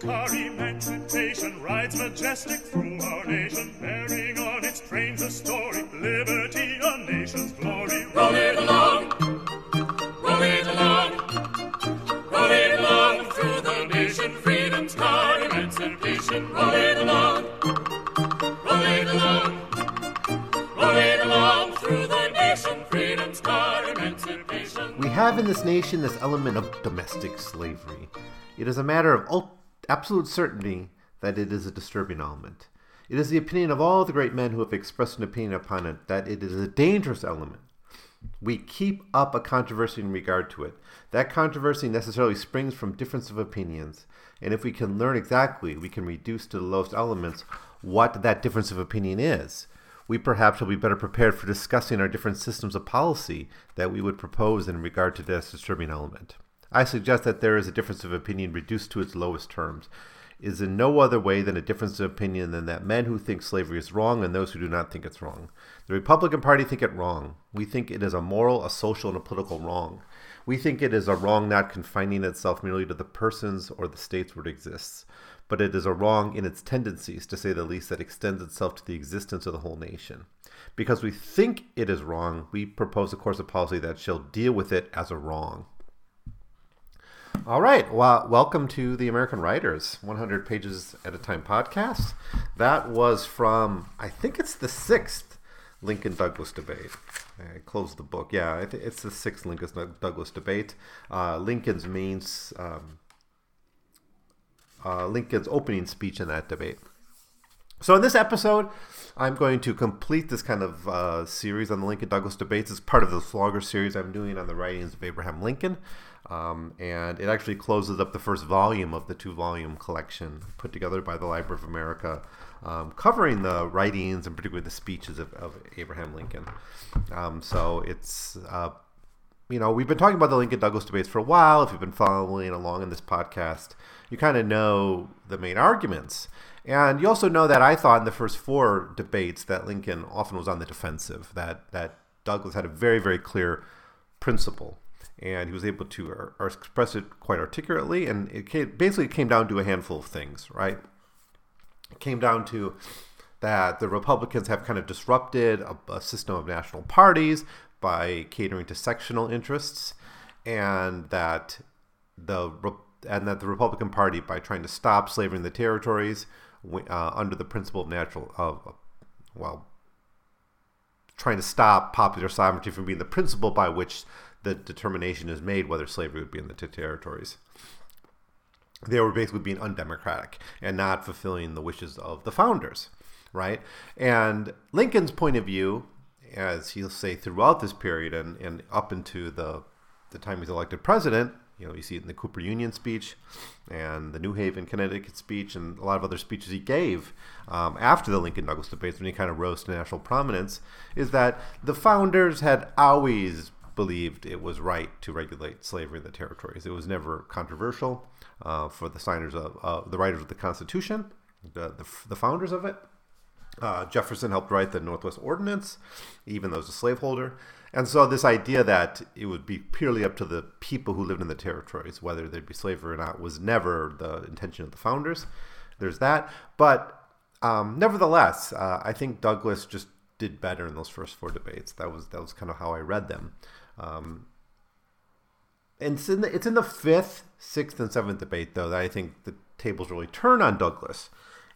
Car emancipation rides majestic through our nation, bearing on its trains a story, liberty, a nation's glory. Roll it along, roll it along, roll it along through the nation, freedom's car emancipation. Roll it along, have in this nation this element of domestic slavery. It is a matter of absolute certainty that it is a disturbing element. It is the opinion of all the great men who have expressed an opinion upon it that it is a dangerous element. We keep up a controversy in regard to it. That controversy necessarily springs from difference of opinions, and if we can learn exactly, we can reduce to the lowest elements what that difference of opinion is. We perhaps will be better prepared for discussing our different systems of policy that we would propose in regard to this disturbing element. I suggest that there is a difference of opinion reduced to its lowest terms. It is in no other way than a difference of opinion than that men who think slavery is wrong and those who do not think it's wrong. The Republican Party think it wrong. We think it is a moral, a social, and a political wrong. We think it is a wrong not confining itself merely to the persons or the states where it exists, but it is a wrong in its tendencies, to say the least, that extends itself to the existence of the whole nation. Because we think it is wrong, we propose a course of policy that shall deal with it as a wrong. All right. Well, welcome to the American Writers 100 Pages at a Time podcast. That was from, I think it's the sixth Lincoln Douglas debate. I closed the book. Yeah, it's the sixth Lincoln Douglas debate. Uh, Lincoln's main, um, uh, Lincoln's opening speech in that debate. So in this episode, I'm going to complete this kind of uh, series on the Lincoln Douglas debates. It's part of the Flogger series I'm doing on the writings of Abraham Lincoln. Um, and it actually closes up the first volume of the two volume collection put together by the Library of America, um, covering the writings and particularly the speeches of, of Abraham Lincoln. Um, so it's, uh, you know, we've been talking about the Lincoln Douglas debates for a while. If you've been following along in this podcast, you kind of know the main arguments. And you also know that I thought in the first four debates that Lincoln often was on the defensive, that, that Douglas had a very, very clear principle and he was able to ar- express it quite articulately. And it came, basically came down to a handful of things, right? It came down to that the Republicans have kind of disrupted a, a system of national parties by catering to sectional interests, and that the and that the Republican Party, by trying to stop slavery in the territories uh, under the principle of natural of well, trying to stop popular sovereignty from being the principle by which the determination is made whether slavery would be in the two territories. They were basically being undemocratic and not fulfilling the wishes of the founders, right? And Lincoln's point of view, as he'll say throughout this period and, and up into the, the time he's elected president, you know, you see it in the Cooper Union speech and the New Haven, Connecticut speech, and a lot of other speeches he gave um, after the Lincoln Douglas debates when he kind of rose to national prominence, is that the founders had always believed it was right to regulate slavery in the territories. It was never controversial uh, for the signers of uh, the writers of the Constitution, the, the, the founders of it. Uh, Jefferson helped write the Northwest Ordinance, even though he was a slaveholder. And so, this idea that it would be purely up to the people who lived in the territories, whether there'd be slavery or not, was never the intention of the founders. There's that. But um, nevertheless, uh, I think Douglas just did better in those first four debates. That was that was kind of how I read them. Um, and it's in, the, it's in the fifth, sixth, and seventh debate, though, that I think the tables really turn on Douglas.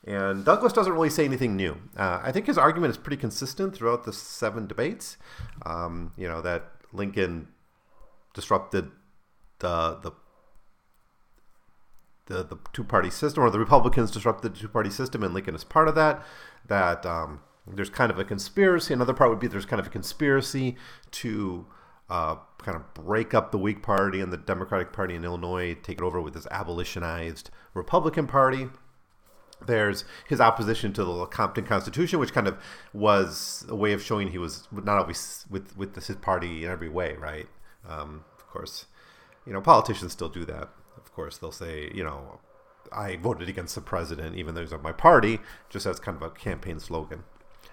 And Douglas doesn't really say anything new. Uh, I think his argument is pretty consistent throughout the seven debates. Um, you know, that Lincoln disrupted the, the the, the two party system, or the Republicans disrupted the two party system, and Lincoln is part of that. That um, there's kind of a conspiracy. Another part would be there's kind of a conspiracy to uh, kind of break up the Whig Party and the Democratic Party in Illinois, take it over with this abolitionized Republican Party. There's his opposition to the Lecompton Constitution, which kind of was a way of showing he was not always with with his party in every way, right? Um, of course, you know politicians still do that. Of course, they'll say, you know, I voted against the president, even though he's of my party, just as kind of a campaign slogan.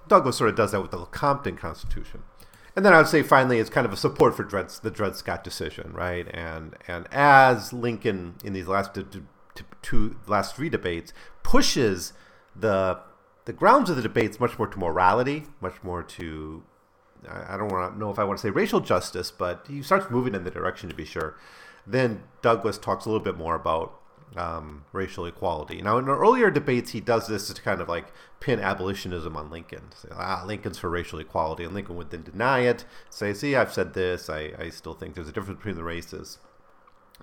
Douglas sort of does that with the Lecompton Constitution. And then I would say finally, it's kind of a support for Dred, the Dred Scott decision, right? And and as Lincoln in these last to, to last three debates pushes the the grounds of the debates much more to morality, much more to I, don't want to know if I want to say racial justice, but he starts moving in the direction to be sure. Then Douglas talks a little bit more about um, racial equality. Now, in earlier debates, he does this to kind of like pin abolitionism on Lincoln. Say, ah, Lincoln's for racial equality. And Lincoln would then deny it, say, see, I've said this. I, I still think there's a difference between the races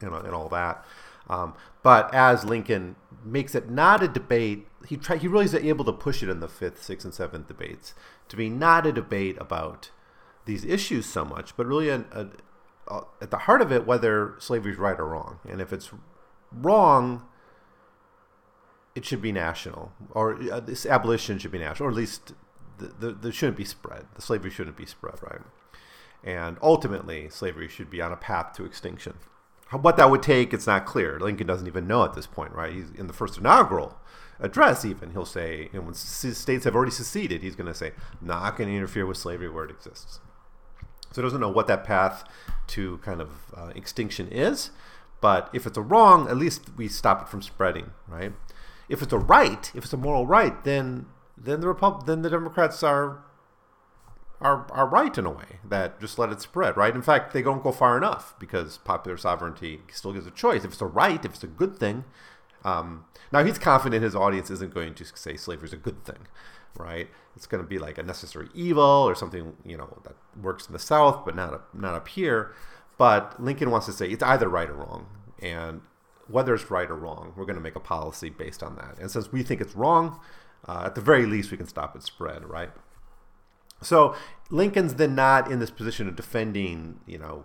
know, and all that. Um, but as Lincoln makes it not a debate, he try, he really is able to push it in the fifth, sixth, and seventh debates to be not a debate about these issues so much, but really a, a, a, at the heart of it whether slavery is right or wrong. And if it's wrong, it should be national, or uh, this abolition should be national, or at least the, the, the shouldn't be spread. The slavery shouldn't be spread, right? And ultimately, slavery should be on a path to extinction. What that would take, it's not clear. Lincoln doesn't even know at this point, right? He's in the first inaugural address, even he'll say, and when states have already seceded, he's going to say, not going to interfere with slavery where it exists. So he doesn't know what that path to kind of uh, extinction is. But if it's a wrong, at least we stop it from spreading, right? If it's a right, if it's a moral right, then then the Repub- then the Democrats are are are right in a way that just let it spread, right? In fact, they don't go far enough because popular sovereignty still gives a choice. If it's a right, if it's a good thing. Um, now he's confident his audience isn't going to say slavery is a good thing, right? It's going to be like a necessary evil or something you know that works in the South but not not up here. But Lincoln wants to say it's either right or wrong, and whether it's right or wrong, we're going to make a policy based on that. And since we think it's wrong, uh, at the very least, we can stop its spread, right? So Lincoln's then not in this position of defending, you know,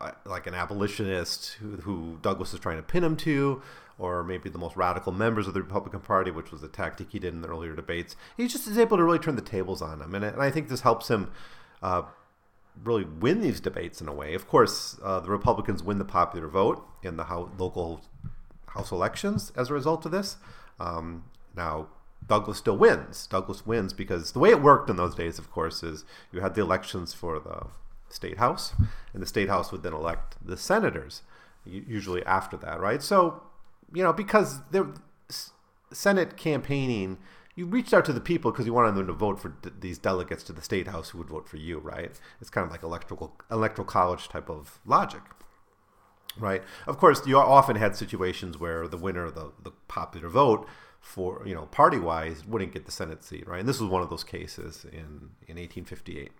uh, like an abolitionist who, who, Douglas is trying to pin him to, or maybe the most radical members of the Republican Party, which was the tactic he did in the earlier debates. He just is able to really turn the tables on him, and, I think this helps him uh, really win these debates in a way. Of course, uh, the Republicans win the popular vote in the house, local House elections as a result of this. Um, now, Douglas still wins. Douglas wins because the way it worked in those days, of course, is you had the elections for the state house, and the state house would then elect the senators, usually after that, right? So, you know, because the Senate campaigning, you reached out to the people because you wanted them to vote for d- these delegates to the state house who would vote for you, right? It's kind of like electoral electoral college type of logic right? Of course, you often had situations where the winner of the, the popular vote for you know party wise wouldn't get the Senate seat, right? And this was one of those cases in in 1858.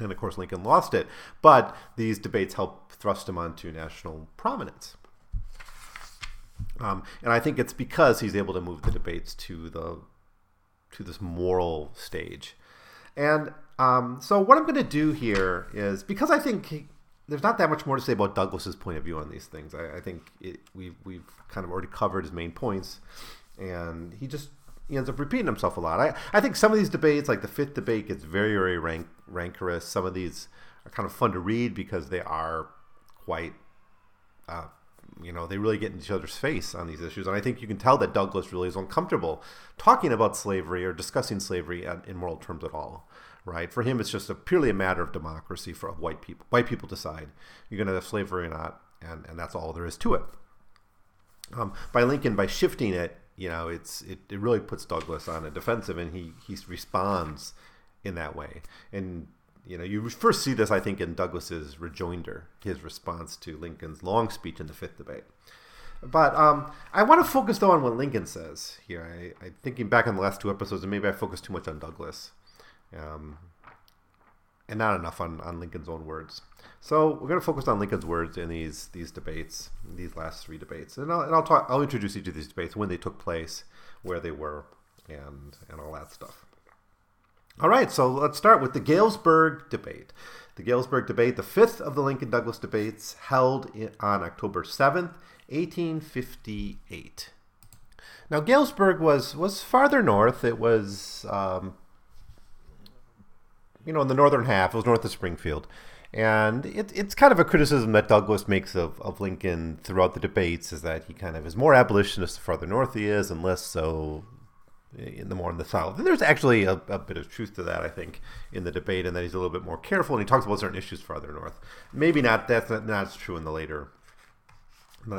And of course, Lincoln lost it, but these debates helped thrust him onto national prominence. Um, and I think it's because he's able to move the debates to the to this moral stage. And um, so what I'm going to do here is because I think there's not that much more to say about Douglas's point of view on these things. I, I think it, we've we've kind of already covered his main points, and he just he ends up repeating himself a lot. I, I think some of these debates, like the fifth debate, gets very very rank, rancorous. Some of these are kind of fun to read because they are quite, uh, you know, they really get in each other's face on these issues, and I think you can tell that Douglas really is uncomfortable talking about slavery or discussing slavery in moral terms at all right? For him, it's just a purely a matter of democracy for white people. White people decide you're going to have slavery or not, and, and that's all there is to it. Um, by Lincoln, by shifting it, you know, it's it, it really puts Douglas on a defensive, and he he responds in that way. And you know, you first see this, I think, in Douglas's rejoinder, his response to Lincoln's long speech in the fifth debate. But um, I want to focus though on what Lincoln says here. I, I thinking back on the last two episodes, and maybe I focused too much on Douglas um, and not enough on, on Lincoln's own words. So we're going to focus on Lincoln's words in these these debates, these last three debates, and I'll, and I'll talk. I'll introduce each of these debates, when they took place, where they were, and and all that stuff. All right, so let's start with the Galesburg debate. The Galesburg debate, the fifth of the Lincoln Douglas debates, held on October seventh, eighteen fifty eight. Now Galesburg was was farther north. It was um, you know, in the northern half. It was north of Springfield. And it, it's kind of a criticism that Douglas makes of, of Lincoln throughout the debates is that he kind of is more abolitionist the farther north he is and less so in the more in the south. And there's actually a, a, bit of truth to that, I think, in the debate, and that he's a little bit more careful and he talks about certain issues farther north. Maybe not, that's not, not true in the later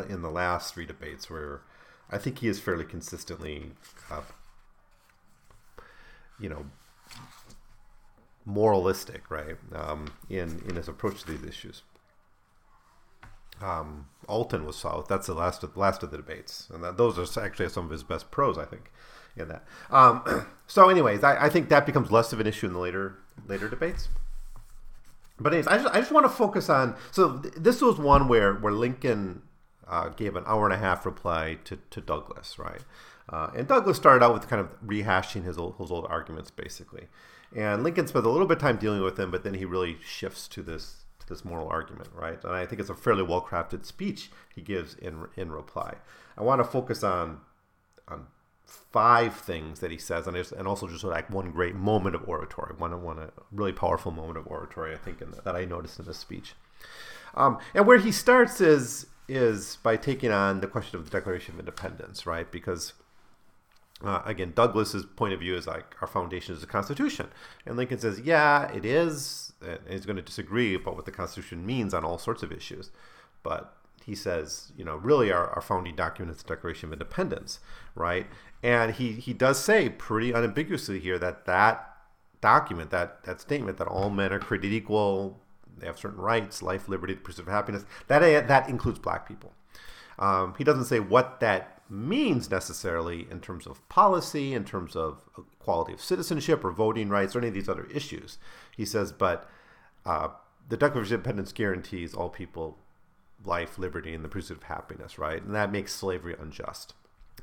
in the last three debates where I think he is fairly consistently, uh, you know, moralistic, right, um, in in his approach to these issues. Um, Alton was south. That's the last of last of the debates, and that, those are actually some of his best prose, I think, in that. Um, so, anyways, I, I, think that becomes less of an issue in the later later debates. But anyways, I just, I just want to focus on. So th- this was one where where Lincoln uh, gave an hour and a half reply to, to Douglas, right? Uh, and Douglas started out with kind of rehashing his old, his old arguments, basically. And Lincoln spent a little bit of time dealing with him, but then he really shifts to this to this moral argument, right? And I think it's a fairly well crafted speech he gives in in reply. I want to focus on on five things that he says, and, and also just like one great moment of oratory, one one a really powerful moment of oratory, I think, the, that I noticed in this speech. Um, and where he starts is is by taking on the question of the Declaration of Independence, right? Because uh, again, Douglas's point of view is like our foundation is the Constitution, and Lincoln says, yeah, it is, and he's going to disagree about what the Constitution means on all sorts of issues, but he says, you know, really our, our founding document is the Declaration of Independence, right? And he he does say pretty unambiguously here that that document, that that statement that all men are created equal, they have certain rights, life, liberty, the pursuit of happiness. That that includes black people. Um, he doesn't say what that means necessarily in terms of policy, in terms of quality of citizenship or voting rights or any of these other issues. He says, but uh, the Declaration of Independence guarantees all people life, liberty, and the pursuit of happiness, right? And that makes slavery unjust.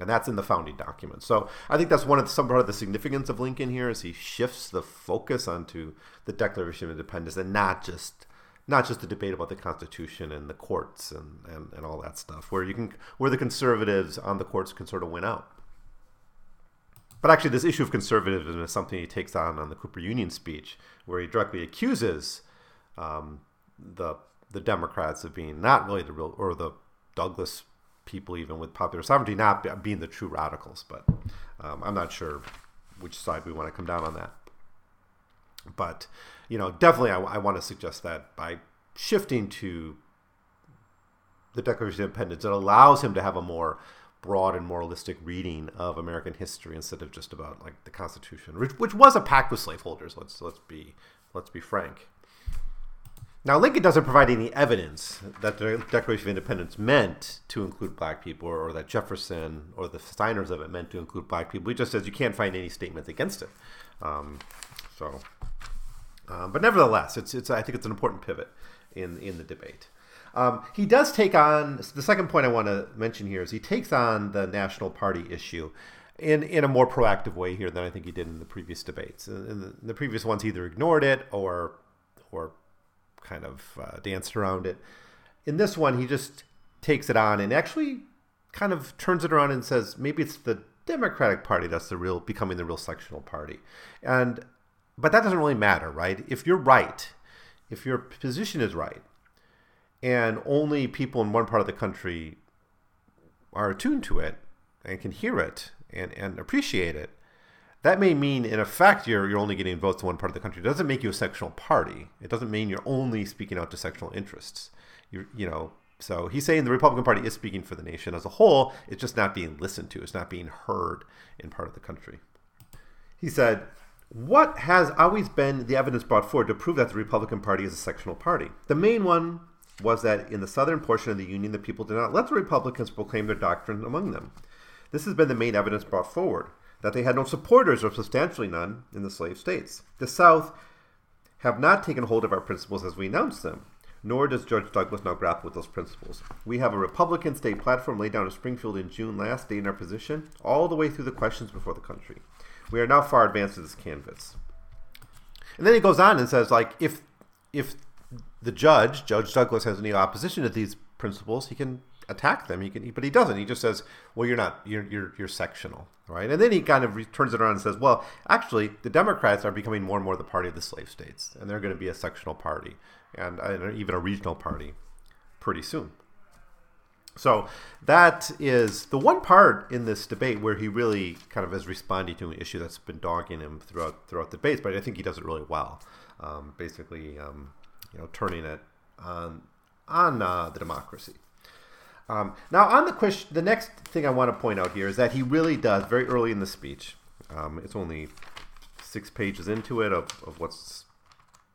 And that's in the founding document. So I think that's one of the, some part of the significance of Lincoln here is he shifts the focus onto the Declaration of Independence and not just not just the debate about the Constitution and the courts and, and, and all that stuff, where you can where the conservatives on the courts can sort of win out. But actually, this issue of conservatism is something he takes on on the Cooper Union speech, where he directly accuses um, the the Democrats of being not really the real or the Douglas people, even with popular sovereignty, not being the true radicals. But um, I'm not sure which side we want to come down on that. But you know, definitely, I, I want to suggest that by shifting to the Declaration of Independence, it allows him to have a more broad and moralistic reading of American history instead of just about like the Constitution, which, which was a pact with slaveholders. Let's let's be let's be frank. Now, Lincoln doesn't provide any evidence that the Declaration of Independence meant to include black people, or, that Jefferson or the signers of it meant to include black people. He just says you can't find any statements against it. Um, so, um, but nevertheless, it's, it's I think it's an important pivot in in the debate. Um, he does take on the second point I want to mention here is he takes on the national party issue in in a more proactive way here than I think he did in the previous debates. In the, in the previous ones, he either ignored it or or kind of uh, danced around it. In this one, he just takes it on and actually kind of turns it around and says maybe it's the Democratic Party that's the real becoming the real sectional party, and but that doesn't really matter, right? If you're right, if your position is right, and only people in one part of the country are attuned to it and can hear it and, and appreciate it, that may mean, in effect, you're, you're only getting votes in one part of the country. It doesn't make you a sectional party. It doesn't mean you're only speaking out to sectional interests. You, you know, so he's saying the Republican Party is speaking for the nation as a whole. It's just not being listened to. It's not being heard in part of the country. He said, What has always been the evidence brought forward to prove that the Republican Party is a sectional party? The main one was that in the southern portion of the Union, the people did not let the Republicans proclaim their doctrine among them. This has been the main evidence brought forward that they had no supporters, or substantially none, in the slave states. The South have not taken hold of our principles as we announced them, nor does Judge Douglas now grapple with those principles. We have a Republican state platform laid down in Springfield in June last, stating our position all the way through the questions before the country. We are now far advanced in this canvass. And then he goes on and says, like, if if the judge, Judge Douglas, has any opposition to these principles, he can attack them. He can, but he doesn't. He just says, "Well, you're not. You're you're you're sectional, right?" And then he kind of turns it around and says, "Well, actually, the Democrats are becoming more and more the party of the slave states, and they're going to be a sectional party and, and even a regional party pretty soon." So that is the one part in this debate where he really kind of is responding to an issue that's been dogging him throughout throughout the debates. But I think he does it really well. Um, basically, um, you know, turning it on on uh, the democracy. Um, now, on the question, the next thing I want to point out here is that he really does very early in the speech. Um, it's only six pages into it of, of what's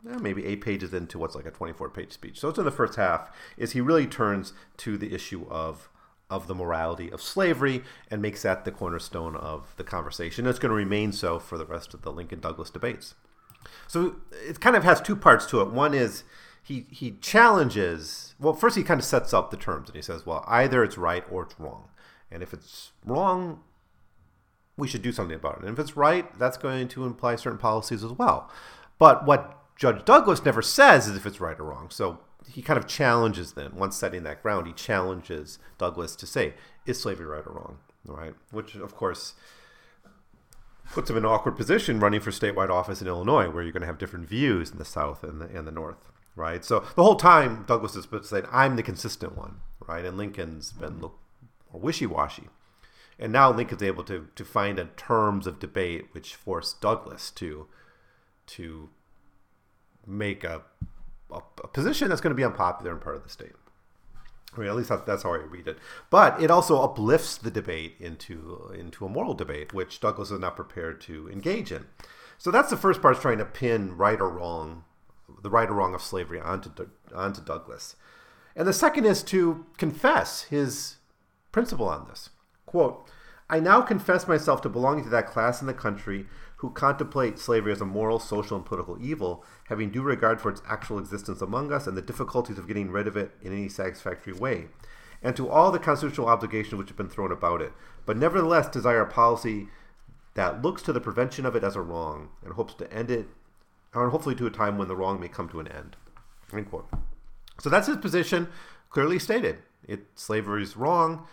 eh, maybe eight pages into what's like a 24 page speech. So it's in the first half. Is he really turns to the issue of of the morality of slavery and makes that the cornerstone of the conversation. It's going to remain so for the rest of the Lincoln Douglas debates. So it kind of has two parts to it. One is he he challenges. Well, first he kind of sets up the terms and he says, well, either it's right or it's wrong, and if it's wrong, we should do something about it. And if it's right, that's going to imply certain policies as well. But what Judge Douglas never says is if it's right or wrong. So he kind of challenges them once setting that ground. He challenges Douglas to say, is slavery right or wrong? Right, which of course puts him in an awkward position running for statewide office in Illinois, where you're going to have different views in the South and the, and the North, right? So the whole time, Douglas has been saying, I'm the consistent one, right? And Lincoln's been more wishy-washy. And now Lincoln's able to, to find a terms of debate which force Douglas to, to make a, a, a position that's going to be unpopular in part of the state. I mean, at least that's, how I read it. But it also uplifts the debate into into a moral debate, which Douglas is not prepared to engage in. So that's the first part, is trying to pin right or wrong, the right or wrong of slavery onto onto Douglas. And the second is to confess his principle on this. Quote, I now confess myself to belonging to that class in the country who contemplate slavery as a moral, social, and political evil, having due regard for its actual existence among us and the difficulties of getting rid of it in any satisfactory way, and to all the constitutional obligations which have been thrown about it, but nevertheless desire a policy that looks to the prevention of it as a wrong and hopes to end it, or hopefully to a time when the wrong may come to an end. End quote. So that's his position, clearly stated. It slavery is wrong.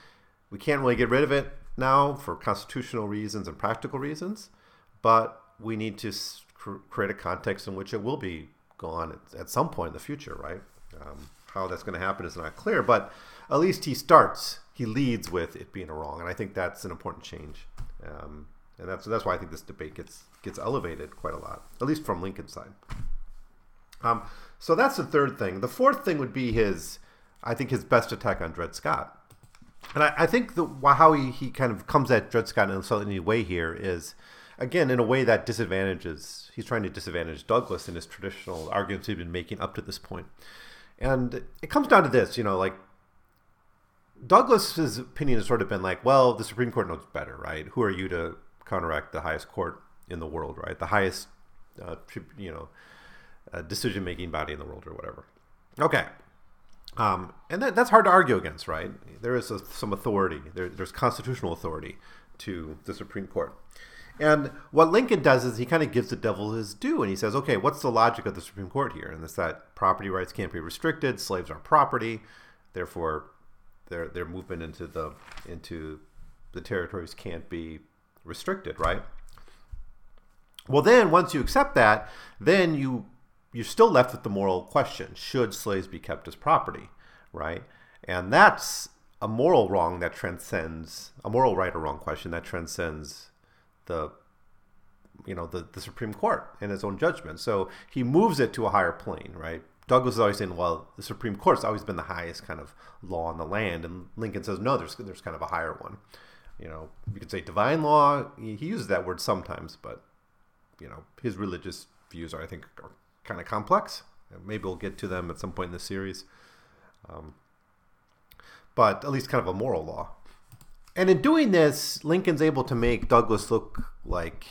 We can't really get rid of it now for constitutional reasons and practical reasons but we need to create a context in which it will be gone at, at some point in the future, right? Um, how that's going to happen is not clear, but at least he starts, he leads with it being wrong, and I think that's an important change. Um, and that's that's why I think this debate gets gets elevated quite a lot, at least from Lincoln's side. Um, so that's the third thing. The fourth thing would be his, I think, his best attack on Dred Scott. And I, I think the how he, he kind of comes at Dred Scott in a certain way here is again, in a way that disadvantages, he's trying to disadvantage Douglas in his traditional arguments he's been making up to this point. And it comes down to this, you know, like Douglas's opinion has sort of been like, well, the Supreme Court knows better, right? Who are you to counteract the highest court in the world, right? The highest, uh, you know, uh, decision-making body in the world, or whatever. Okay, um, and that, that's hard to argue against, right? There is a, some authority. There, there's constitutional authority to the Supreme Court. And what Lincoln does is he kind of gives the devil his due and he says, okay, what's the logic of the Supreme Court here? And it's that property rights can't be restricted, slaves are property, therefore their their movement into the into the territories can't be restricted, right? Well then once you accept that, then you you're still left with the moral question, should slaves be kept as property, right? And that's a moral wrong that transcends a moral right or wrong question that transcends the you know the, the Supreme Court in its own judgment. So he moves it to a higher plane, right? Douglas is always saying, well, the Supreme Court's always been the highest kind of law in the land, and Lincoln says, no, there's there's kind of a higher one. You know, you could say divine law. He, uses that word sometimes, but you know, his religious views are, I think, are kind of complex. Maybe we'll get to them at some point in the series. Um, but at least kind of a moral law. And in doing this, Lincoln's able to make Douglas look like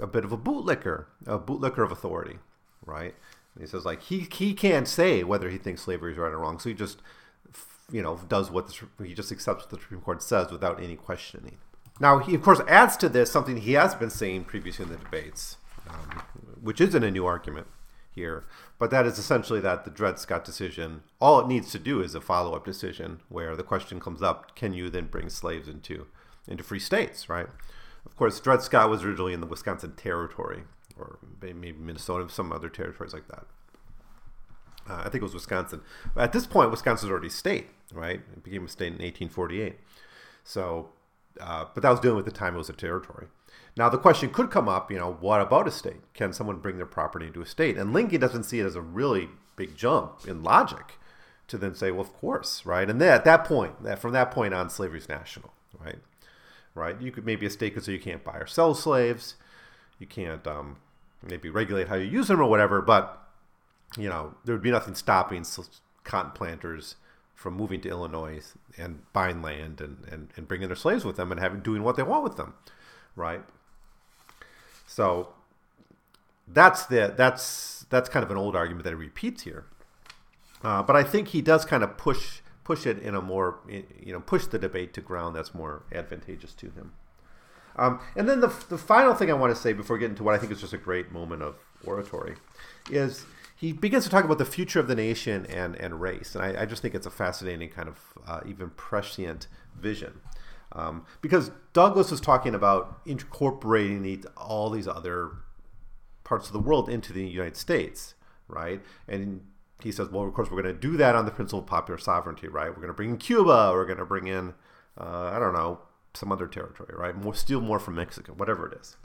a bit of a bootlicker, a bootlicker of authority, right? And he says like he he can't say whether he thinks slavery is right or wrong, so he just you know does what the, he just accepts what the Supreme Court says without any questioning. Now he of course adds to this something he has been saying previously in the debates, um, which isn't a new argument here, but that is essentially that the Dred Scott decision, all it needs to do is a follow up decision where the question comes up can you then bring slaves into, into free states, right? Of course, Dred Scott was originally in the Wisconsin Territory, or maybe Minnesota, some other territories like that. Uh, I think it was Wisconsin. At this point, Wisconsin was already state, right? It became a state in 1848. So, uh, but that was dealing with the time it was a territory. Now the question could come up, you know, what about a state? Can someone bring their property into a state? And Lincoln doesn't see it as a really big jump in logic to then say, well, of course, right? And then at that point, that from that point on, slavery is national, right? Right? You could maybe a state could say you can't buy or sell slaves, you can't um, maybe regulate how you use them or whatever, but you know there would be nothing stopping cotton planters from moving to Illinois and buying land and, and, and bringing their slaves with them and having doing what they want with them, right? So that's the that's that's kind of an old argument that he repeats here. Uh, but I think he does kind of push push it in a more you know push the debate to ground that's more advantageous to him. Um, and then the, the final thing I want to say before getting to what I think is just a great moment of oratory is he begins to talk about the future of the nation and, and race. And I, I just think it's a fascinating kind of uh, even prescient vision. Um, because Douglas is talking about incorporating the, all these other parts of the world into the United States, right? And he says, well, of course, we're going to do that on the principle of popular sovereignty, right? We're going to bring in Cuba, we're going to bring in, uh, I don't know, some other territory, right? More, steal more from Mexico, whatever it is.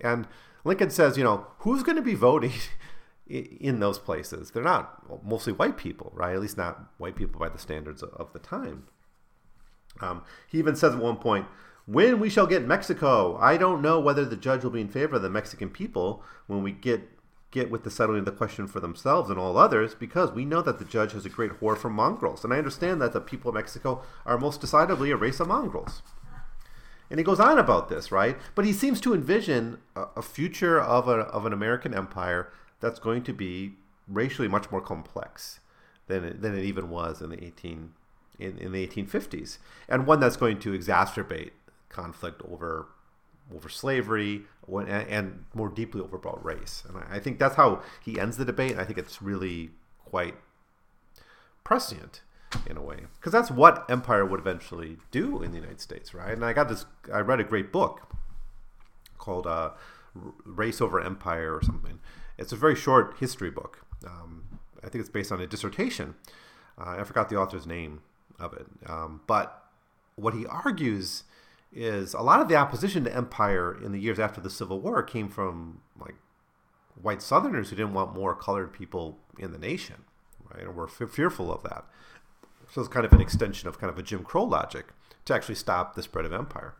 And Lincoln says, you know, who's going to be voting in those places? They're not mostly white people, right? At least not white people by the standards of the time. Um, he even says at one point, when we shall get Mexico, I don't know whether the judge will be in favor of the Mexican people when we get get with the settling of the question for themselves and all others, because we know that the judge has a great horror for mongrels. And I understand that the people of Mexico are most decidedly a race of mongrels. And he goes on about this, right? But he seems to envision a, a future of, a, of an American empire that's going to be racially much more complex than it, than it even was in the 18 in, in the 1850s, and one that's going to exacerbate conflict over over slavery and, and more deeply over about race. And I, think that's how he ends the debate. I think it's really quite prescient in a way because that's what empire would eventually do in the united states right and i got this i read a great book called uh, race over empire or something it's a very short history book um, i think it's based on a dissertation uh, i forgot the author's name of it um, but what he argues is a lot of the opposition to empire in the years after the civil war came from like white southerners who didn't want more colored people in the nation right and were f- fearful of that so it's kind of an extension of kind of a Jim Crow logic to actually stop the spread of empire,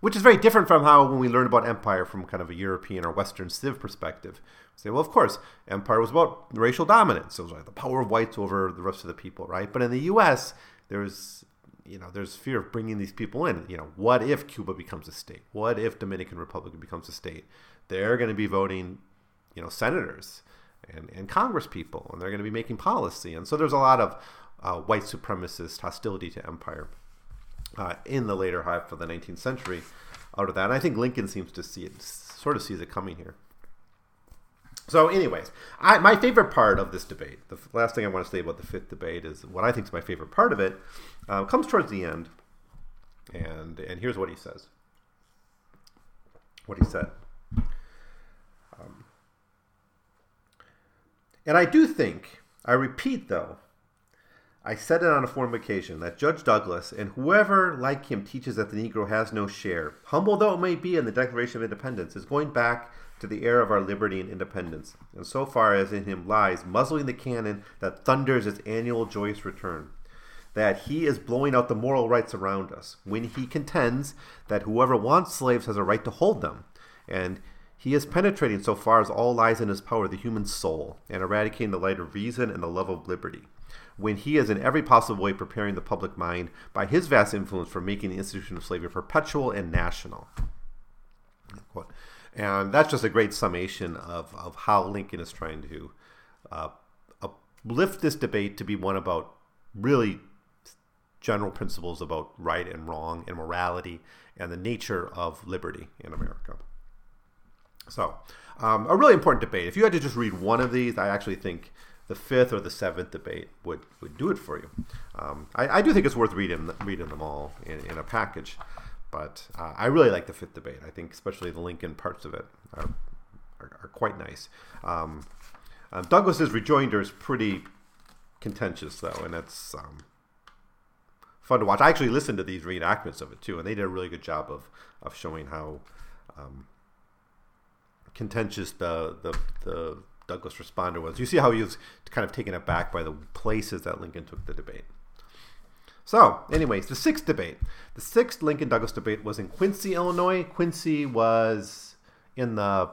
which is very different from how when we learn about empire from kind of a European or Western civ perspective. Say, well, of course, empire was about racial dominance. It was like the power of whites over the rest of the people, right? But in the U.S., there's you know, there's fear of bringing these people in. You know, what if Cuba becomes a state? What if Dominican Republic becomes a state? They're going to be voting, you know, senators and, and Congress people, and they're going to be making policy. And so there's a lot of uh, white supremacist hostility to empire uh, in the later half of the 19th century out of that. And I think Lincoln seems to see it, sort of sees it coming here. So, anyways, I, my favorite part of this debate, the last thing I want to say about the fifth debate is what I think is my favorite part of it, uh, comes towards the end. And, and here's what he says. What he said. Um, and I do think, I repeat though, I said it on a former occasion that Judge Douglas and whoever like him teaches that the Negro has no share, humble though it may be in the Declaration of Independence, is going back to the heir of our liberty and independence, and so far as in him lies muzzling the cannon that thunders its annual joyous return. That he is blowing out the moral rights around us when he contends that whoever wants slaves has a right to hold them, and he is penetrating so far as all lies in his power the human soul, and eradicating the light of reason and the love of liberty when he is in every possible way preparing the public mind by his vast influence for making the institution of slavery perpetual and national. And that's just a great summation of, of how Lincoln is trying to uh, lift this debate to be one about really general principles about right and wrong and morality and the nature of liberty in America. So, um, a really important debate. If you had to just read one of these, I actually think the fifth or the seventh debate would, would do it for you. Um, I, I, do think it's worth reading reading them all in, in a package, but uh, I really like the fifth debate. I think especially the Lincoln parts of it are, are, are quite nice. Um, uh, Douglas's rejoinder is pretty contentious though, and it's um, fun to watch. I actually listened to these reenactments of it too, and they did a really good job of of showing how um, contentious the the the Douglas responder was. You see how he was kind of taken aback by the places that Lincoln took the debate. So, anyways, the sixth debate. The sixth Lincoln Douglas debate was in Quincy, Illinois. Quincy was in the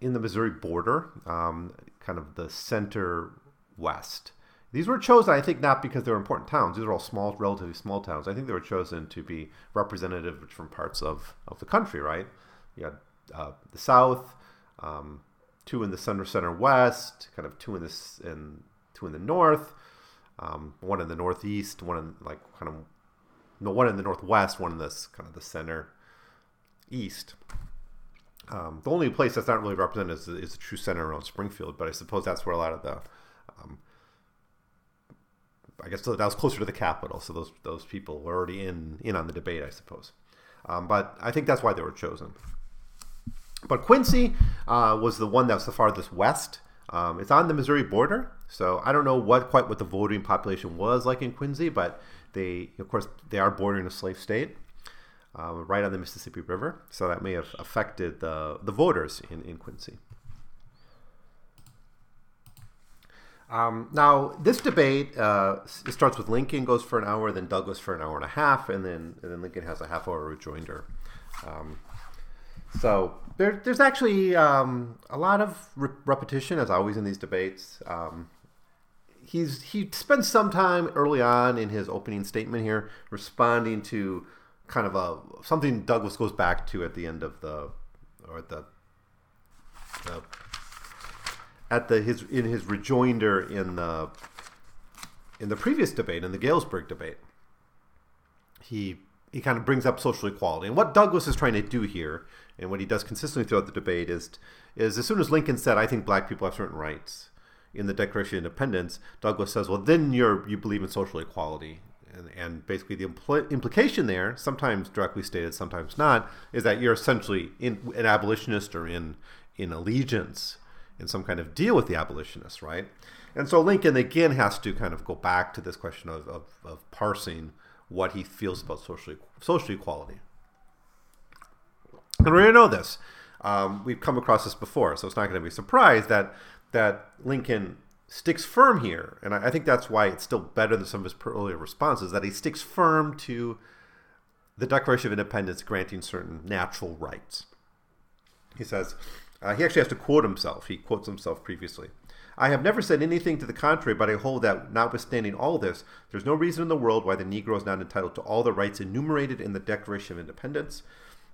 in the Missouri border, um, kind of the center west. These were chosen, I think, not because they were important towns. These are all small, relatively small towns. I think they were chosen to be representative from parts of, of the country, right? You had uh, the South, um, two in the center, center west, kind of two in this, in two in the north, um, one in the northeast, one in like kind of no one in the northwest, one in this kind of the center east. Um, the only place that's not really represented is, is the true center around Springfield, but I suppose that's where a lot of the um, I guess that was closer to the capital, so those those people were already in in on the debate, I suppose. Um, but I think that's why they were chosen. But Quincy uh, was the one that was the farthest west. Um, it's on the Missouri border, so I don't know what quite what the voting population was like in Quincy, but they, of course, they are bordering a slave state, uh, right on the Mississippi River, so that may have affected the the voters in in Quincy. Um, now, this debate uh, starts with Lincoln goes for an hour, then Douglas for an hour and a half, and then and then Lincoln has a half hour rejoinder. Um, so there, there's actually um, a lot of re- repetition, as always in these debates. Um, he's he spends some time early on in his opening statement here responding to kind of a something Douglas goes back to at the end of the or at the, the at the his in his rejoinder in the in the previous debate in the Galesburg debate. He he kind of brings up social equality and what Douglas is trying to do here and what he does consistently throughout the debate is is as soon as Lincoln said I think black people have certain rights in the Declaration of Independence, Douglas says, well then you're you believe in social equality and, and basically the impl- implication there, sometimes directly stated, sometimes not, is that you're essentially in, an abolitionist or in in allegiance in some kind of deal with the abolitionists, right? And so Lincoln again has to kind of go back to this question of, of, of parsing what he feels about social social equality. And we already know this. Um, we've come across this before, so it's not going to be a surprise that that Lincoln sticks firm here, and I, I think that's why it's still better than some of his earlier responses. That he sticks firm to the Declaration of Independence granting certain natural rights. He says, uh, he actually has to quote himself. He quotes himself previously. I have never said anything to the contrary, but I hold that, notwithstanding all this, there's no reason in the world why the Negro is not entitled to all the rights enumerated in the Declaration of Independence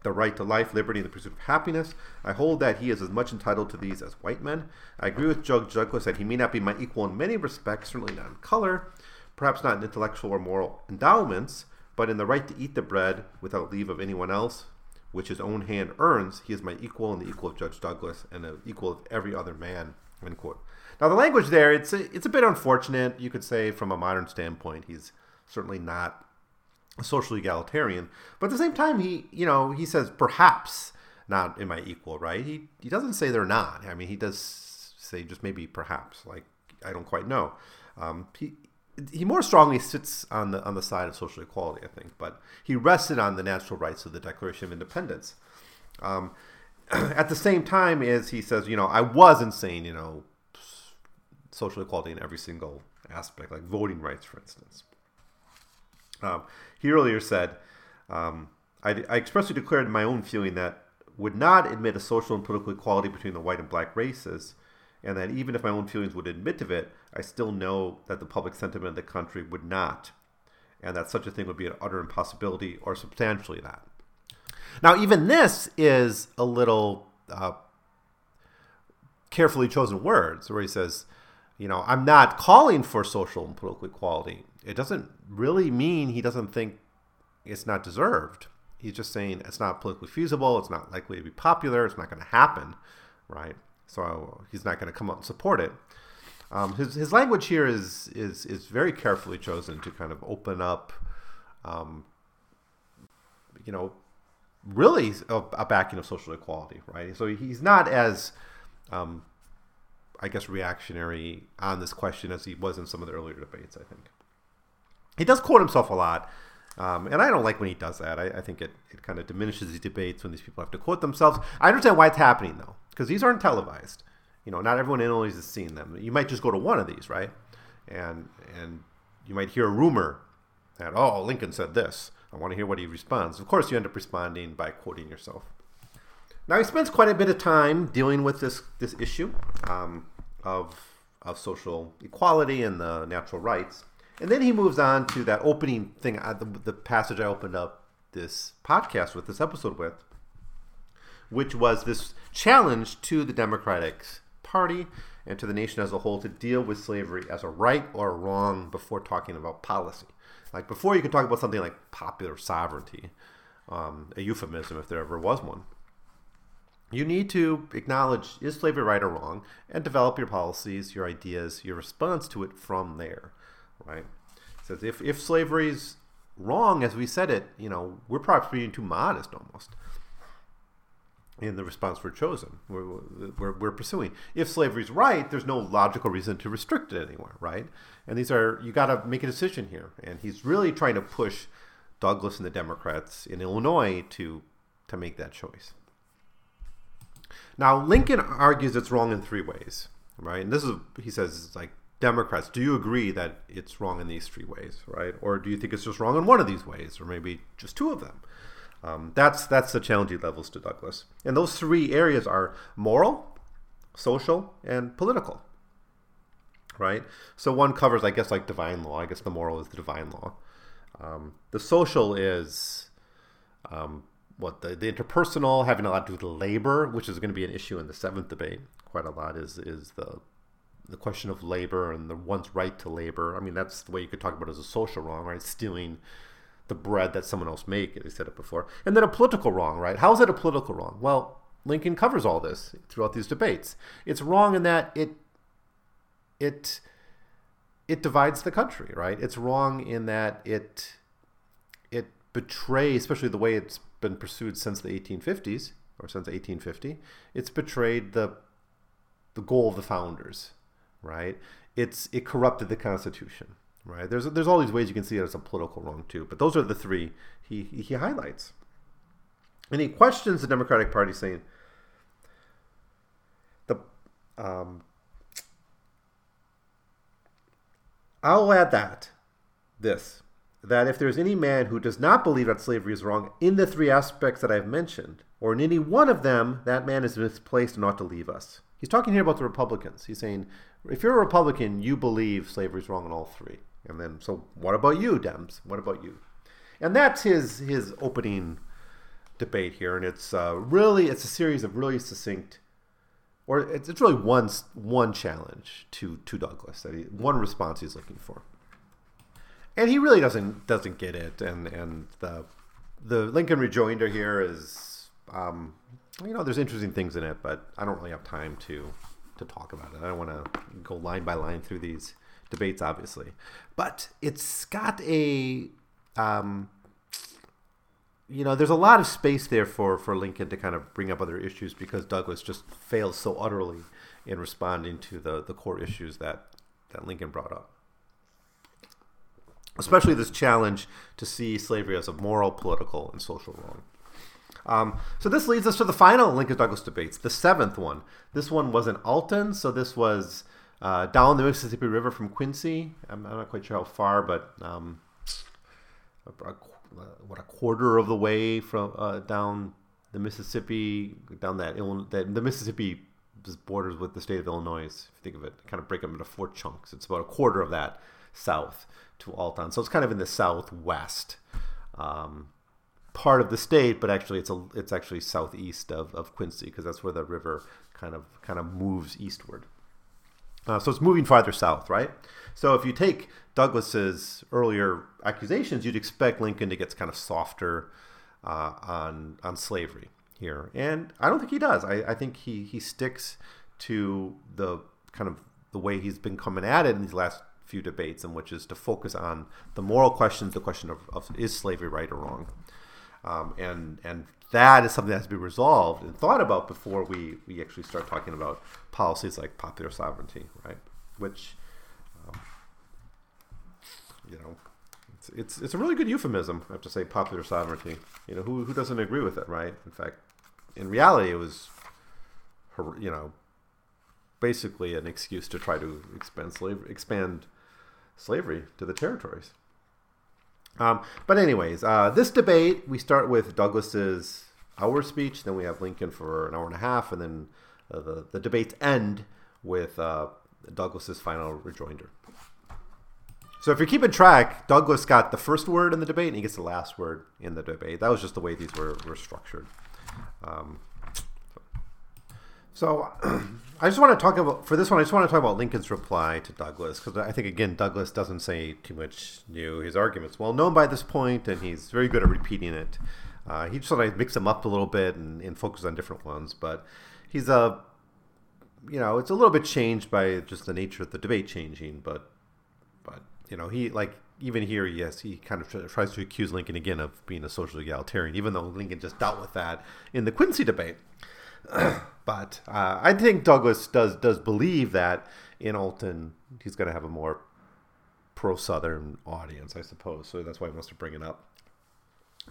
the right to life, liberty, and the pursuit of happiness. I hold that he is as much entitled to these as white men. I agree with Judge Douglas that he may not be my equal in many respects, certainly not in color, perhaps not in intellectual or moral endowments, but in the right to eat the bread without leave of anyone else, which his own hand earns, he is my equal and the equal of Judge Douglas and the equal of every other man. End quote. Now the language there, it's a, it's a bit unfortunate, you could say, from a modern standpoint. He's certainly not a social egalitarian, but at the same time, he you know he says perhaps not am I equal, right? He he doesn't say they're not. I mean, he does say just maybe perhaps, like I don't quite know. Um, he he more strongly sits on the on the side of social equality, I think, but he rested on the natural rights of the Declaration of Independence. Um, at the same time, as he says, you know, I wasn't saying, you know, social equality in every single aspect, like voting rights, for instance. Um, he earlier said, um, I, I expressly declared my own feeling that would not admit a social and political equality between the white and black races, and that even if my own feelings would admit of it, I still know that the public sentiment of the country would not, and that such a thing would be an utter impossibility or substantially that. Now, even this is a little uh, carefully chosen words, where he says, you know, I'm not calling for social and political equality. It doesn't really mean he doesn't think it's not deserved. He's just saying it's not politically feasible, it's not likely to be popular, it's not going to happen, right? So he's not going to come out and support it. Um, his, his language here is, is is very carefully chosen to kind of open up, um, you know, really a, a, backing of social equality, right? So he's not as, um, I guess, reactionary on this question as he was in some of the earlier debates. I think he does quote himself a lot, um, and I don't like when he does that. I, I think it, it kind of diminishes these debates when these people have to quote themselves. I understand why it's happening though, because these aren't televised you know, not everyone in Illinois has seen them. You might just go to one of these, right? And and you might hear a rumor that oh Lincoln said this. I want to hear what he responds. Of course, you end up responding by quoting yourself. Now he spends quite a bit of time dealing with this this issue um, of of social equality and the natural rights, and then he moves on to that opening thing, uh, the, the passage I opened up this podcast with, this episode with, which was this challenge to the Democratic Party and to the nation as a whole to deal with slavery as a right or a wrong before talking about policy. Like before, you could talk about something like popular sovereignty, um, a euphemism if there ever was one. You need to acknowledge is slavery right or wrong and develop your policies, your ideas, your response to it from there, right? So if, if slavery's wrong as we said it, you know, we're perhaps being too modest almost in the response we're chosen, we're, we're, we're pursuing. If slavery's right, there's no logical reason to restrict it anywhere, right? And these are, you got to make a decision here. And he's really trying to push Douglas and the Democrats in Illinois to, to make that choice. Now, Lincoln argues it's wrong in three ways, right? And this is, he says, like, Democrats, do you agree that it's wrong in these three ways, right? Or do you think it's just wrong in one of these ways, or maybe just two of them? Um, that's that's the challenge he levels to Douglas, and those three areas are moral, social, and political. Right. So one covers, I guess, like divine law. I guess the moral is the divine law. Um, the social is um, what the, the interpersonal, having a lot to do with labor, which is going to be an issue in the seventh debate. Quite a lot is is the the question of labor and the one's right to labor. I mean, that's the way you could talk about it as a social wrong, right? Stealing the bread that someone else made. They said it before. And then a political wrong, right? How is it a political wrong? Well, Lincoln covers all this throughout these debates. It's wrong in that it it it divides the country, right? It's wrong in that it it betrays, especially the way it's been pursued since the 1850s or since 1850. It's betrayed the the goal of the founders, right? It's it corrupted the Constitution right? There's there's all these ways you can see it as a political wrong too, but those are the three he he highlights, and he questions the Democratic Party, saying the um, I'll add that this that if there's any man who does not believe that slavery is wrong in the three aspects that I've mentioned, or in any one of them, that man is misplaced and ought to leave us. He's talking here about the Republicans. He's saying, if you're a Republican, you believe slavery is wrong in all three. And then, so what about you, Dems? What about you? And that's his his opening debate here, and it's uh, really it's a series of really succinct, or it's, it's really one one challenge to to Douglas that he, one response he's looking for, and he really doesn't doesn't get it, and and the the Lincoln rejoinder here is, um, you know, there's interesting things in it, but I don't really have time to to talk about it. I don't want to go line by line through these debates, obviously, but it's got a, um, you know, there's a lot of space there for for Lincoln to kind of bring up other issues because Douglas just fails so utterly in responding to the the core issues that that Lincoln brought up. Especially this challenge to see slavery as a moral, political, and social wrong. Um, so this leads us to the final Lincoln Douglas debates, the seventh one. This one was in Alton, so this was uh, down the Mississippi River from Quincy. I'm, I'm, not quite sure how far, but um, a, a, what a quarter of the way from uh, down the Mississippi, down that, that the Mississippi borders with the state of Illinois. If you think of it, kind of break them into four chunks. It's about a quarter of that south to Alton, so it's kind of in the southwest. Um, part of the state, but actually it's a it's actually southeast of, of Quincy because that's where the river kind of kind of moves eastward. Uh, so it's moving farther south, right? So if you take Douglas's earlier accusations, you'd expect Lincoln to get kind of softer uh, on on slavery here, and I don't think he does. I, I think he he sticks to the kind of the way he's been coming at it in these last few debates, and which is to focus on the moral questions, the question of, of is slavery right or wrong, um, and and that is something that has to be resolved and thought about before we, we actually start talking about policies like popular sovereignty, right? Which, um, you know, it's, it's, it's a really good euphemism, I have to say, popular sovereignty. You know, who, who doesn't agree with it, right? In fact, in reality, it was, you know, basically an excuse to try to expand slavery, expand slavery to the territories. Um, but anyways, uh, this debate we start with Douglas's hour speech, then we have Lincoln for an hour and a half, and then uh, the the debates end with uh, Douglas's final rejoinder. So if you're keeping track, Douglas got the first word in the debate, and he gets the last word in the debate. That was just the way these were, were structured. Um, so I just want to talk about for this one. I just want to talk about Lincoln's reply to Douglas because I think again Douglas doesn't say too much new. His argument's well known by this point, and he's very good at repeating it. Uh, he just sort of mix them up a little bit and, and focus on different ones, but he's a you know it's a little bit changed by just the nature of the debate changing, but but you know he like even here, yes, he kind of tries to accuse Lincoln again of being a social egalitarian, even though Lincoln just dealt with that in the Quincy debate. but uh, I think Douglas does does believe that in Alton he's going to have a more pro Southern audience, I suppose. So that's why he wants to bring it up.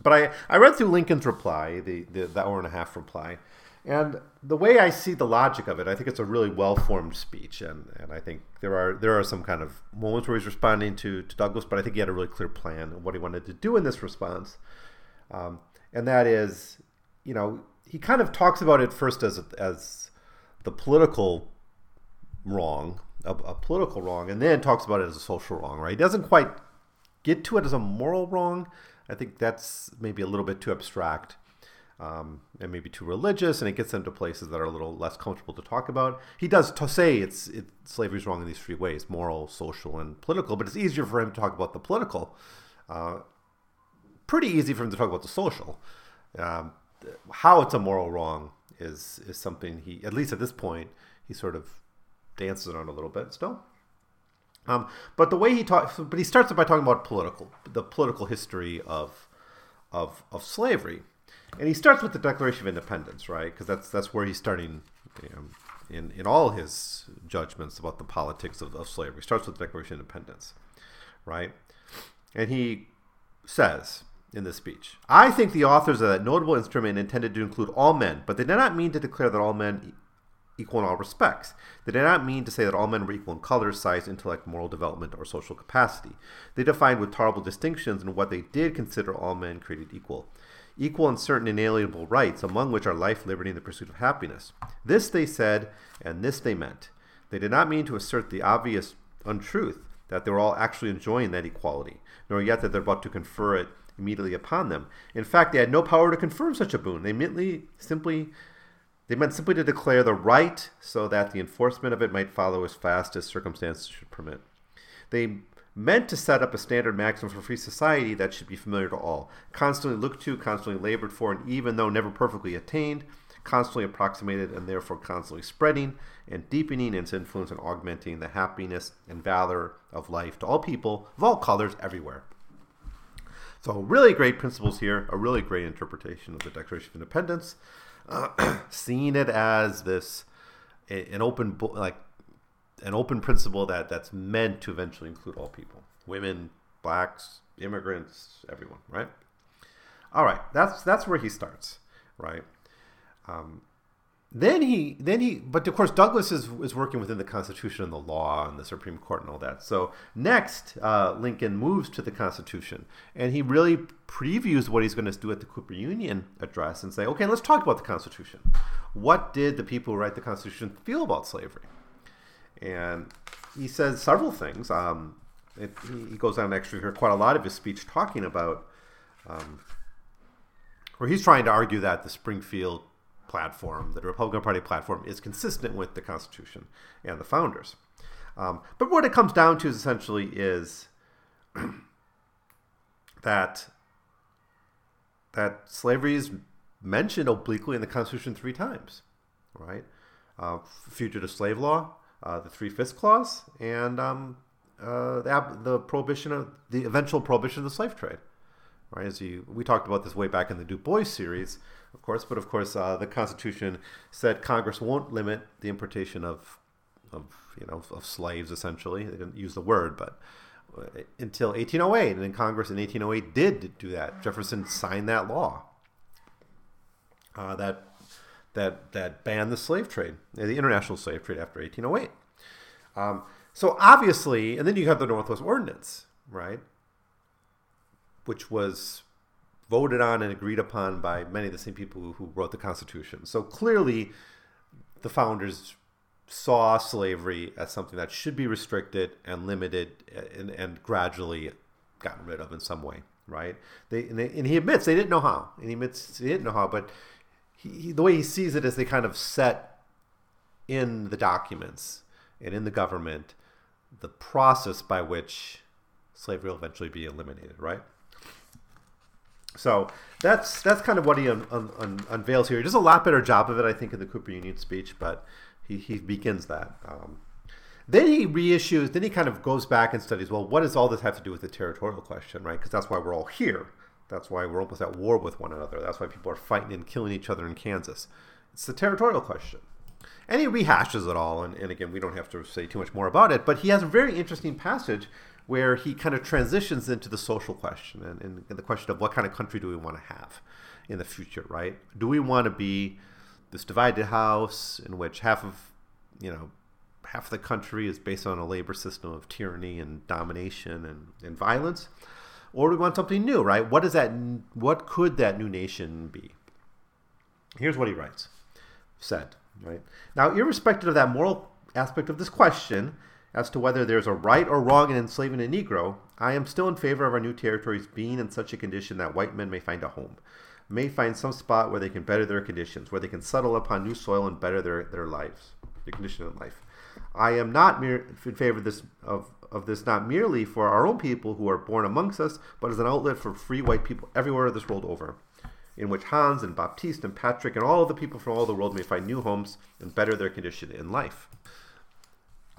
But I, I read through Lincoln's reply, the, the, the hour and a half reply, and the way I see the logic of it, I think it's a really well formed speech, and, and I think there are there are some kind of moments where he's responding to, to Douglas, but I think he had a really clear plan of what he wanted to do in this response, um, and that is, you know, he kind of talks about it first as as the political wrong, a, a, political wrong, and then talks about it as a social wrong. Right? He doesn't quite get to it as a moral wrong. I think that's maybe a little bit too abstract. Um, and maybe too religious, and it gets into places that are a little less comfortable to talk about. He does to say it's it, slavery is wrong in these three ways: moral, social, and political. But it's easier for him to talk about the political. Uh, pretty easy for him to talk about the social. Um, how it's a moral wrong is is something he at least at this point he sort of dances on a little bit still. Um, but the way he talks, but he starts by talking about political, the political history of of of slavery, and he starts with the Declaration of Independence, right? Because that's that's where he's starting you know, in in all his judgments about the politics of, of slavery. Starts with the Declaration of Independence, right? And he says, in this speech. I think the authors of that notable instrument intended to include all men, but they did not mean to declare that all men equal in all respects. They did not mean to say that all men were equal in color, size, intellect, moral development, or social capacity. They defined with terrible distinctions in what they did consider all men created equal. Equal in certain inalienable rights, among which are life, liberty, and the pursuit of happiness. This they said, and this they meant. They did not mean to assert the obvious untruth that they were all actually enjoying that equality, nor yet that they're about to confer it immediately upon them. In fact, they had no power to confirm such a boon. They merely simply they meant simply to declare the right so that the enforcement of it might follow as fast as circumstances should permit. They meant to set up a standard maximum for free society that should be familiar to all, constantly looked to, constantly labored for, and even though never perfectly attained, constantly approximated and therefore constantly spreading and deepening its influence and augmenting the happiness and valor of life to all people of all colors everywhere. So, really great principles here, a really great interpretation of the Declaration of Independence, uh, seeing it as this an open like an open principle that that's meant to eventually include all people, women, blacks, immigrants, everyone, right? All right, that's that's where he starts, right? Um, then he then he but of course douglas is, is working within the constitution and the law and the supreme court and all that. So next uh, lincoln moves to the constitution and he really previews what he's going to do at the cooper union address and say okay let's talk about the constitution. What did the people who write the constitution feel about slavery? And he says several things. Um, it, he goes on actually hear quite a lot of his speech talking about um, where he's trying to argue that the springfield platform, the Republican Party platform, is consistent with the Constitution and the founders. Um, but what it comes down to is essentially is that that slavery is mentioned obliquely in the Constitution three times, right? Uh, fugitive slave law, uh, the Three Fifths Clause, and um, uh, the, the prohibition of the eventual prohibition of the slave trade right? As you, we talked about this way back in the Du Bois series, of course, but of course, uh, the Constitution said Congress won't limit the importation of, of you know, of slaves. Essentially, they didn't use the word, but uh, until 1808, and then Congress in 1808 did do that. Jefferson signed that law. Uh, that that that banned the slave trade, the international slave trade after 1808. Um, so obviously, and then you have the Northwest Ordinance, right, which was voted on and agreed upon by many of the same people who, wrote the Constitution. So clearly, the founders saw slavery as something that should be restricted and limited uh, and, and gradually gotten rid of in some way, right? They and, they and, he admits they didn't know how, and he admits he didn't know how, but he, he, the way he sees it is they kind of set in the documents and in the government the process by which slavery will eventually be eliminated, right? So that's that's kind of what he un, un, un, unveils here. He does a lot better job of it, I think, in the Cooper Union speech, but he, he begins that. Um, then he reissues, then he kind of goes back and studies, well, what does all this have to do with the territorial question, right? Because that's why we're all here. That's why we're almost at war with one another. That's why people are fighting and killing each other in Kansas. It's the territorial question. And he rehashes it all. And, and again, we don't have to say too much more about it, but he has a very interesting passage where he kind of transitions into the social question and, and, the question of what kind of country do we want to have in the future, right? Do we want to be this divided house in which half of, you know, half the country is based on a labor system of tyranny and domination and, and violence? Or do we want something new, right? What is that? What could that new nation be? Here's what he writes. Said, right? Now, irrespective of that moral aspect of this question, as to whether there's a right or wrong in enslaving a Negro, I am still in favor of our new territories being in such a condition that white men may find a home, may find some spot where they can better their conditions, where they can settle upon new soil and better their, their lives, their condition in life. I am not mere, in favor of this of, of this not merely for our own people who are born amongst us, but as an outlet for free white people everywhere this world over, in which Hans and Baptiste and Patrick and all of the people from all the world may find new homes and better their condition in life.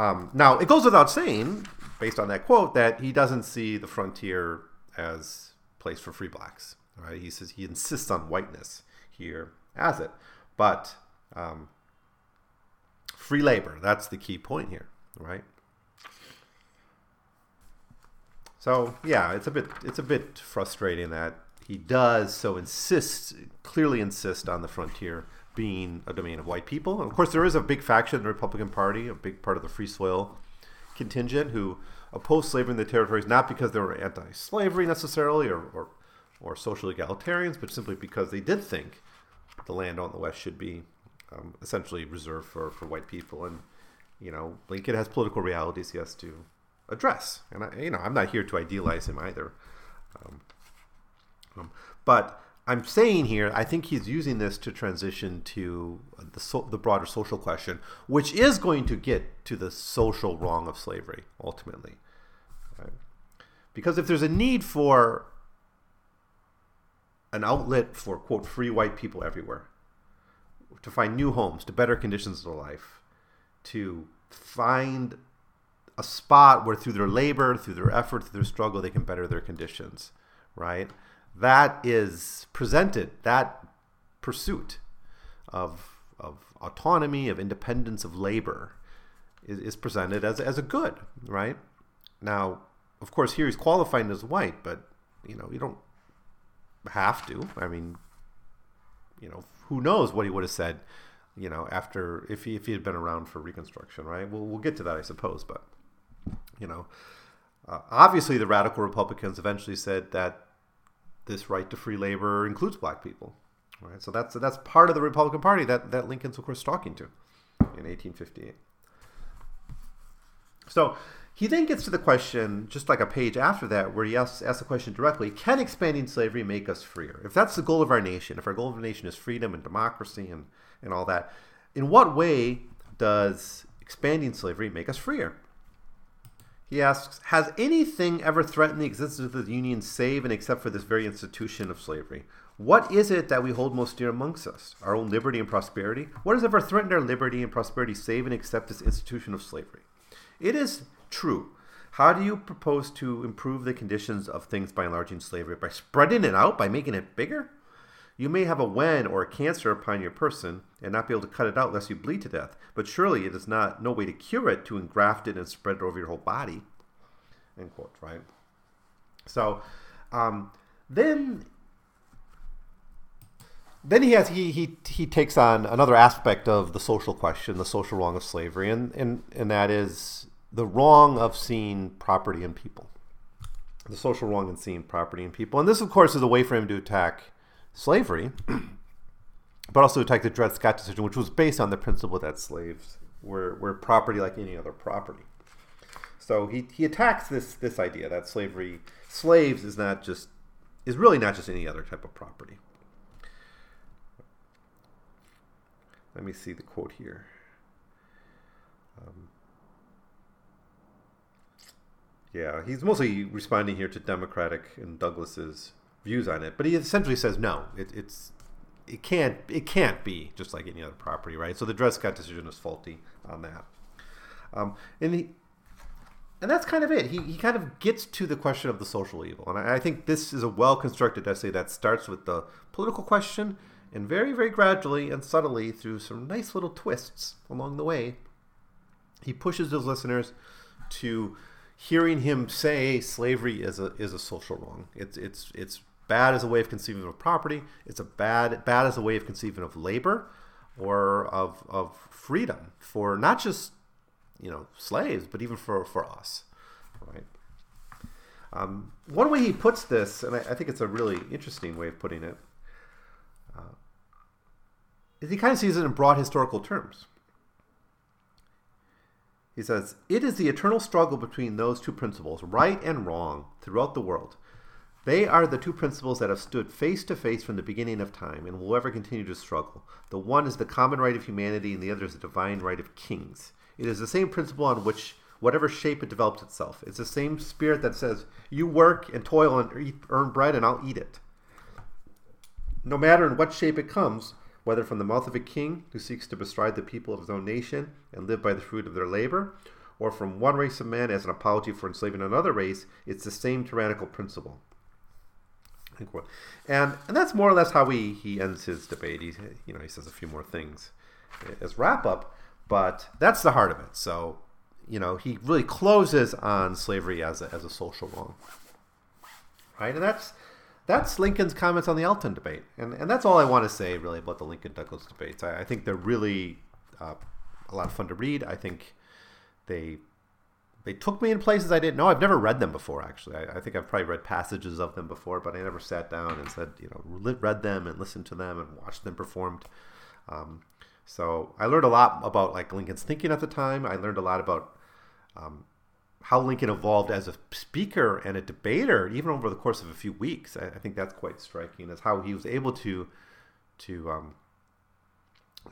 Um, now, it goes without saying, based on that quote, that he doesn't see the frontier as place for free blacks. Right? He says he insists on whiteness here as it, but um, free labor. That's the key point here, right? So yeah, it's a bit it's a bit frustrating that he does so insist clearly insist on the frontier being a domain of white people. And of course, there is a big faction in the Republican Party, a big part of the free soil contingent, who opposed slavery in the territories not because they were anti-slavery necessarily or, or, or social egalitarians, but simply because they did think the land on the West should be um, essentially reserved for, for white people. And, you know, Lincoln has political realities he has to address. And, I, you know, I'm not here to idealize him either. Um, um, but I'm saying here, I think he's using this to transition to the, so, the broader social question, which is going to get to the social wrong of slavery ultimately. Right? Because if there's a need for an outlet for, quote, free white people everywhere, to find new homes, to better conditions of life, to find a spot where through their labor, through their effort, through their struggle, they can better their conditions, right? That is presented, that pursuit of, of autonomy, of independence, of labor, is, is presented as, as a good, right? Now, of course, here he's qualifying as white, but, you know, you don't have to. I mean, you know, who knows what he would have said, you know, after, if he, if he had been around for Reconstruction, right? We'll, we'll get to that, I suppose, but, you know, uh, obviously the radical Republicans eventually said that this right to free labor includes black people. Right? So that's that's part of the Republican Party that, that Lincoln's of course talking to in 1858. So he then gets to the question, just like a page after that, where he asks, asks the question directly Can expanding slavery make us freer? If that's the goal of our nation, if our goal of our nation is freedom and democracy and, and all that, in what way does expanding slavery make us freer? He asks, Has anything ever threatened the existence of the Union save and except for this very institution of slavery? What is it that we hold most dear amongst us? Our own liberty and prosperity? What has ever threatened our liberty and prosperity save and except this institution of slavery? It is true. How do you propose to improve the conditions of things by enlarging slavery? By spreading it out? By making it bigger? You may have a wen or a cancer upon your person and not be able to cut it out lest you bleed to death, but surely it is not no way to cure it to engraft it and spread it over your whole body. End quote, right? So um, then then he has he, he he takes on another aspect of the social question, the social wrong of slavery, and and and that is the wrong of seeing property and people, the social wrong in seeing property and people, and this, of course, is a way for him to attack slavery, but also attack the Dred Scott decision, which was based on the principle that slaves were were property like any other property. So he, he attacks this this idea that slavery slaves is not just is really not just any other type of property. Let me see the quote here. Um, yeah, he's mostly responding here to Democratic and Douglas's views on it, but he essentially says no, it, it's it can't it can't be just like any other property, right? So the Dred Scott decision is faulty on that, um, and he and that's kind of it. He, he kind of gets to the question of the social evil. And I, I think this is a well constructed essay that starts with the political question and very, very gradually and subtly, through some nice little twists along the way, he pushes his listeners to hearing him say slavery is a is a social wrong. It's it's it's bad as a way of conceiving of property. It's a bad bad as a way of conceiving of labor or of of freedom for not just you know slaves, but even for for us, right? Um, one way he puts this, and I, I, think it's a really interesting way of putting it, uh, is he kind of sees it in broad historical terms. He says, It is the eternal struggle between those two principles, right and wrong, throughout the world. They are the two principles that have stood face to face from the beginning of time and will ever continue to struggle. The one is the common right of humanity, and the other is the divine right of kings. It is the same principle on which, whatever shape it develops itself, it's the same spirit that says, You work and toil and earn bread, and I'll eat it. No matter in what shape it comes, whether from the mouth of a king who seeks to bestride the people of his own nation and live by the fruit of their labor, or from one race of men as an apology for enslaving another race, it's the same tyrannical principle. And and that's more or less how he, he ends his debate. He you know he says a few more things as wrap up, but that's the heart of it. So, you know, he really closes on slavery as a, as a social wrong. Right? And that's that's Lincoln's comments on the Alton debate. And, and that's all I want to say, really, about the Lincoln Douglas debates. I, I think they're really uh, a lot of fun to read. I think they they took me in places I didn't know. I've never read them before, actually. I, I, think I've probably read passages of them before, but I never sat down and said, you know, read them and listened to them and watched them performed. Um, so I learned a lot about like Lincoln's thinking at the time. I learned a lot about um, how Lincoln evolved as a speaker and a debater, even over the course of a few weeks. I, I think that's quite striking, as how he was able to to um,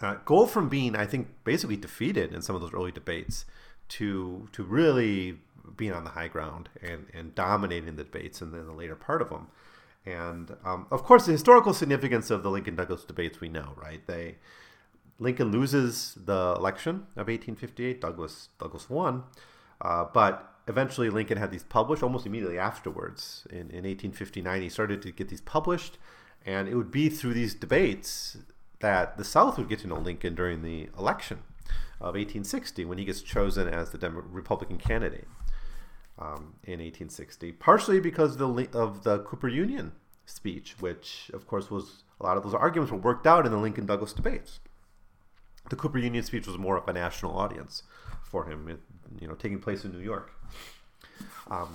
uh, go from being, I think, basically defeated in some of those early debates to to really being on the high ground and and dominating the debates in the, in the later part of them. And um, of course, the historical significance of the Lincoln Douglas debates we know, right? They Lincoln loses the election of 1858. Douglas Douglas won, uh, but eventually Lincoln had these published almost immediately afterwards. In, in 1859, he started to get these published, and it would be through these debates that the South would get to know Lincoln during the election of 1860 when he gets chosen as the Demo- Republican candidate um, in 1860, partially because of the, of the Cooper Union speech, which of course was a lot of those arguments were worked out in the Lincoln Douglas debates the Cooper Union speech was more of a national audience for him, it, you know, taking place in New York. Um,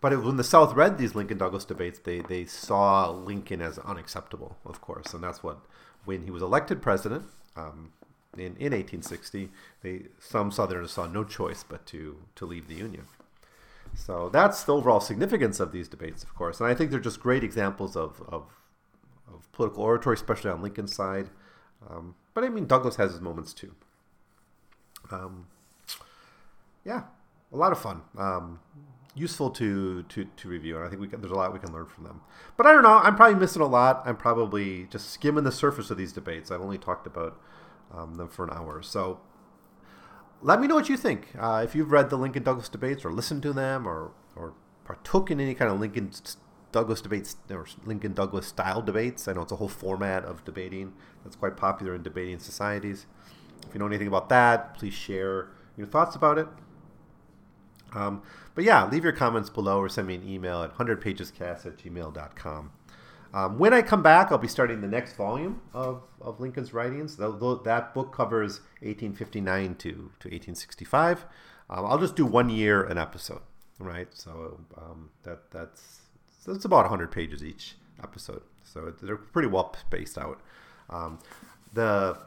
but it, when the South read these Lincoln Douglas debates, they, they saw Lincoln as unacceptable, of course, and that's what when he was elected president um, in, in 1860, they some Southerners saw no choice but to to leave the Union. So that's the overall significance of these debates, of course, and I think they're just great examples of, of, of political oratory, especially on Lincoln's side. Um, but I mean, Douglas has his moments too. Um, yeah, a lot of fun. Um, useful to, to, to review, and I think we can, there's a lot we can learn from them. But I don't know. I'm probably missing a lot. I'm probably just skimming the surface of these debates. I've only talked about um, them for an hour. So let me know what you think. Uh, if you've read the Lincoln Douglas debates or listened to them or, or partook in any kind of Lincoln Douglas debates or Lincoln Douglas style debates. I know it's a whole format of debating that's quite popular in debating societies. If you know anything about that, please share your thoughts about it. Um, but yeah, leave your comments below or send me an email at 100pagescast at gmail.com. Um, when I come back, I'll be starting the next volume of, of Lincoln's writings. The, that book covers 1859 to, to 1865. Um, I'll just do one year an episode, right? So um, that that's that's about 100 pages each episode. So they're pretty well spaced out. Um, the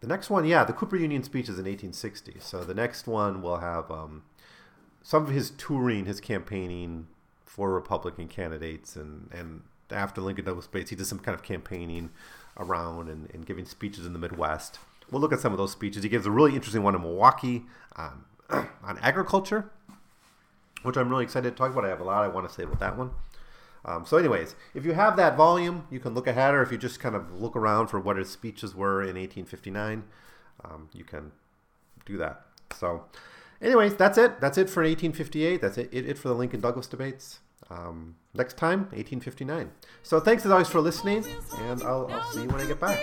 the next one, yeah, the Cooper Union speech is in 1860. So the next one will have um, some of his touring, his campaigning for Republican candidates, and and after Lincoln Douglas Bates, he did some kind of campaigning around and, and giving speeches in the Midwest. We'll look at some of those speeches. He gives a really interesting one in Milwaukee on, on agriculture, which I'm really excited to talk about. I have a lot I want to say about that one. Um, so, anyways, if you have that volume, you can look ahead, or if you just kind of look around for what his speeches were in 1859, um, you can do that. So, anyways, that's it. That's it for 1858. That's it, it, it for the Lincoln Douglas debates. Um, next time, 1859. So thanks as always for listening, and I'll, I'll see you when I get back.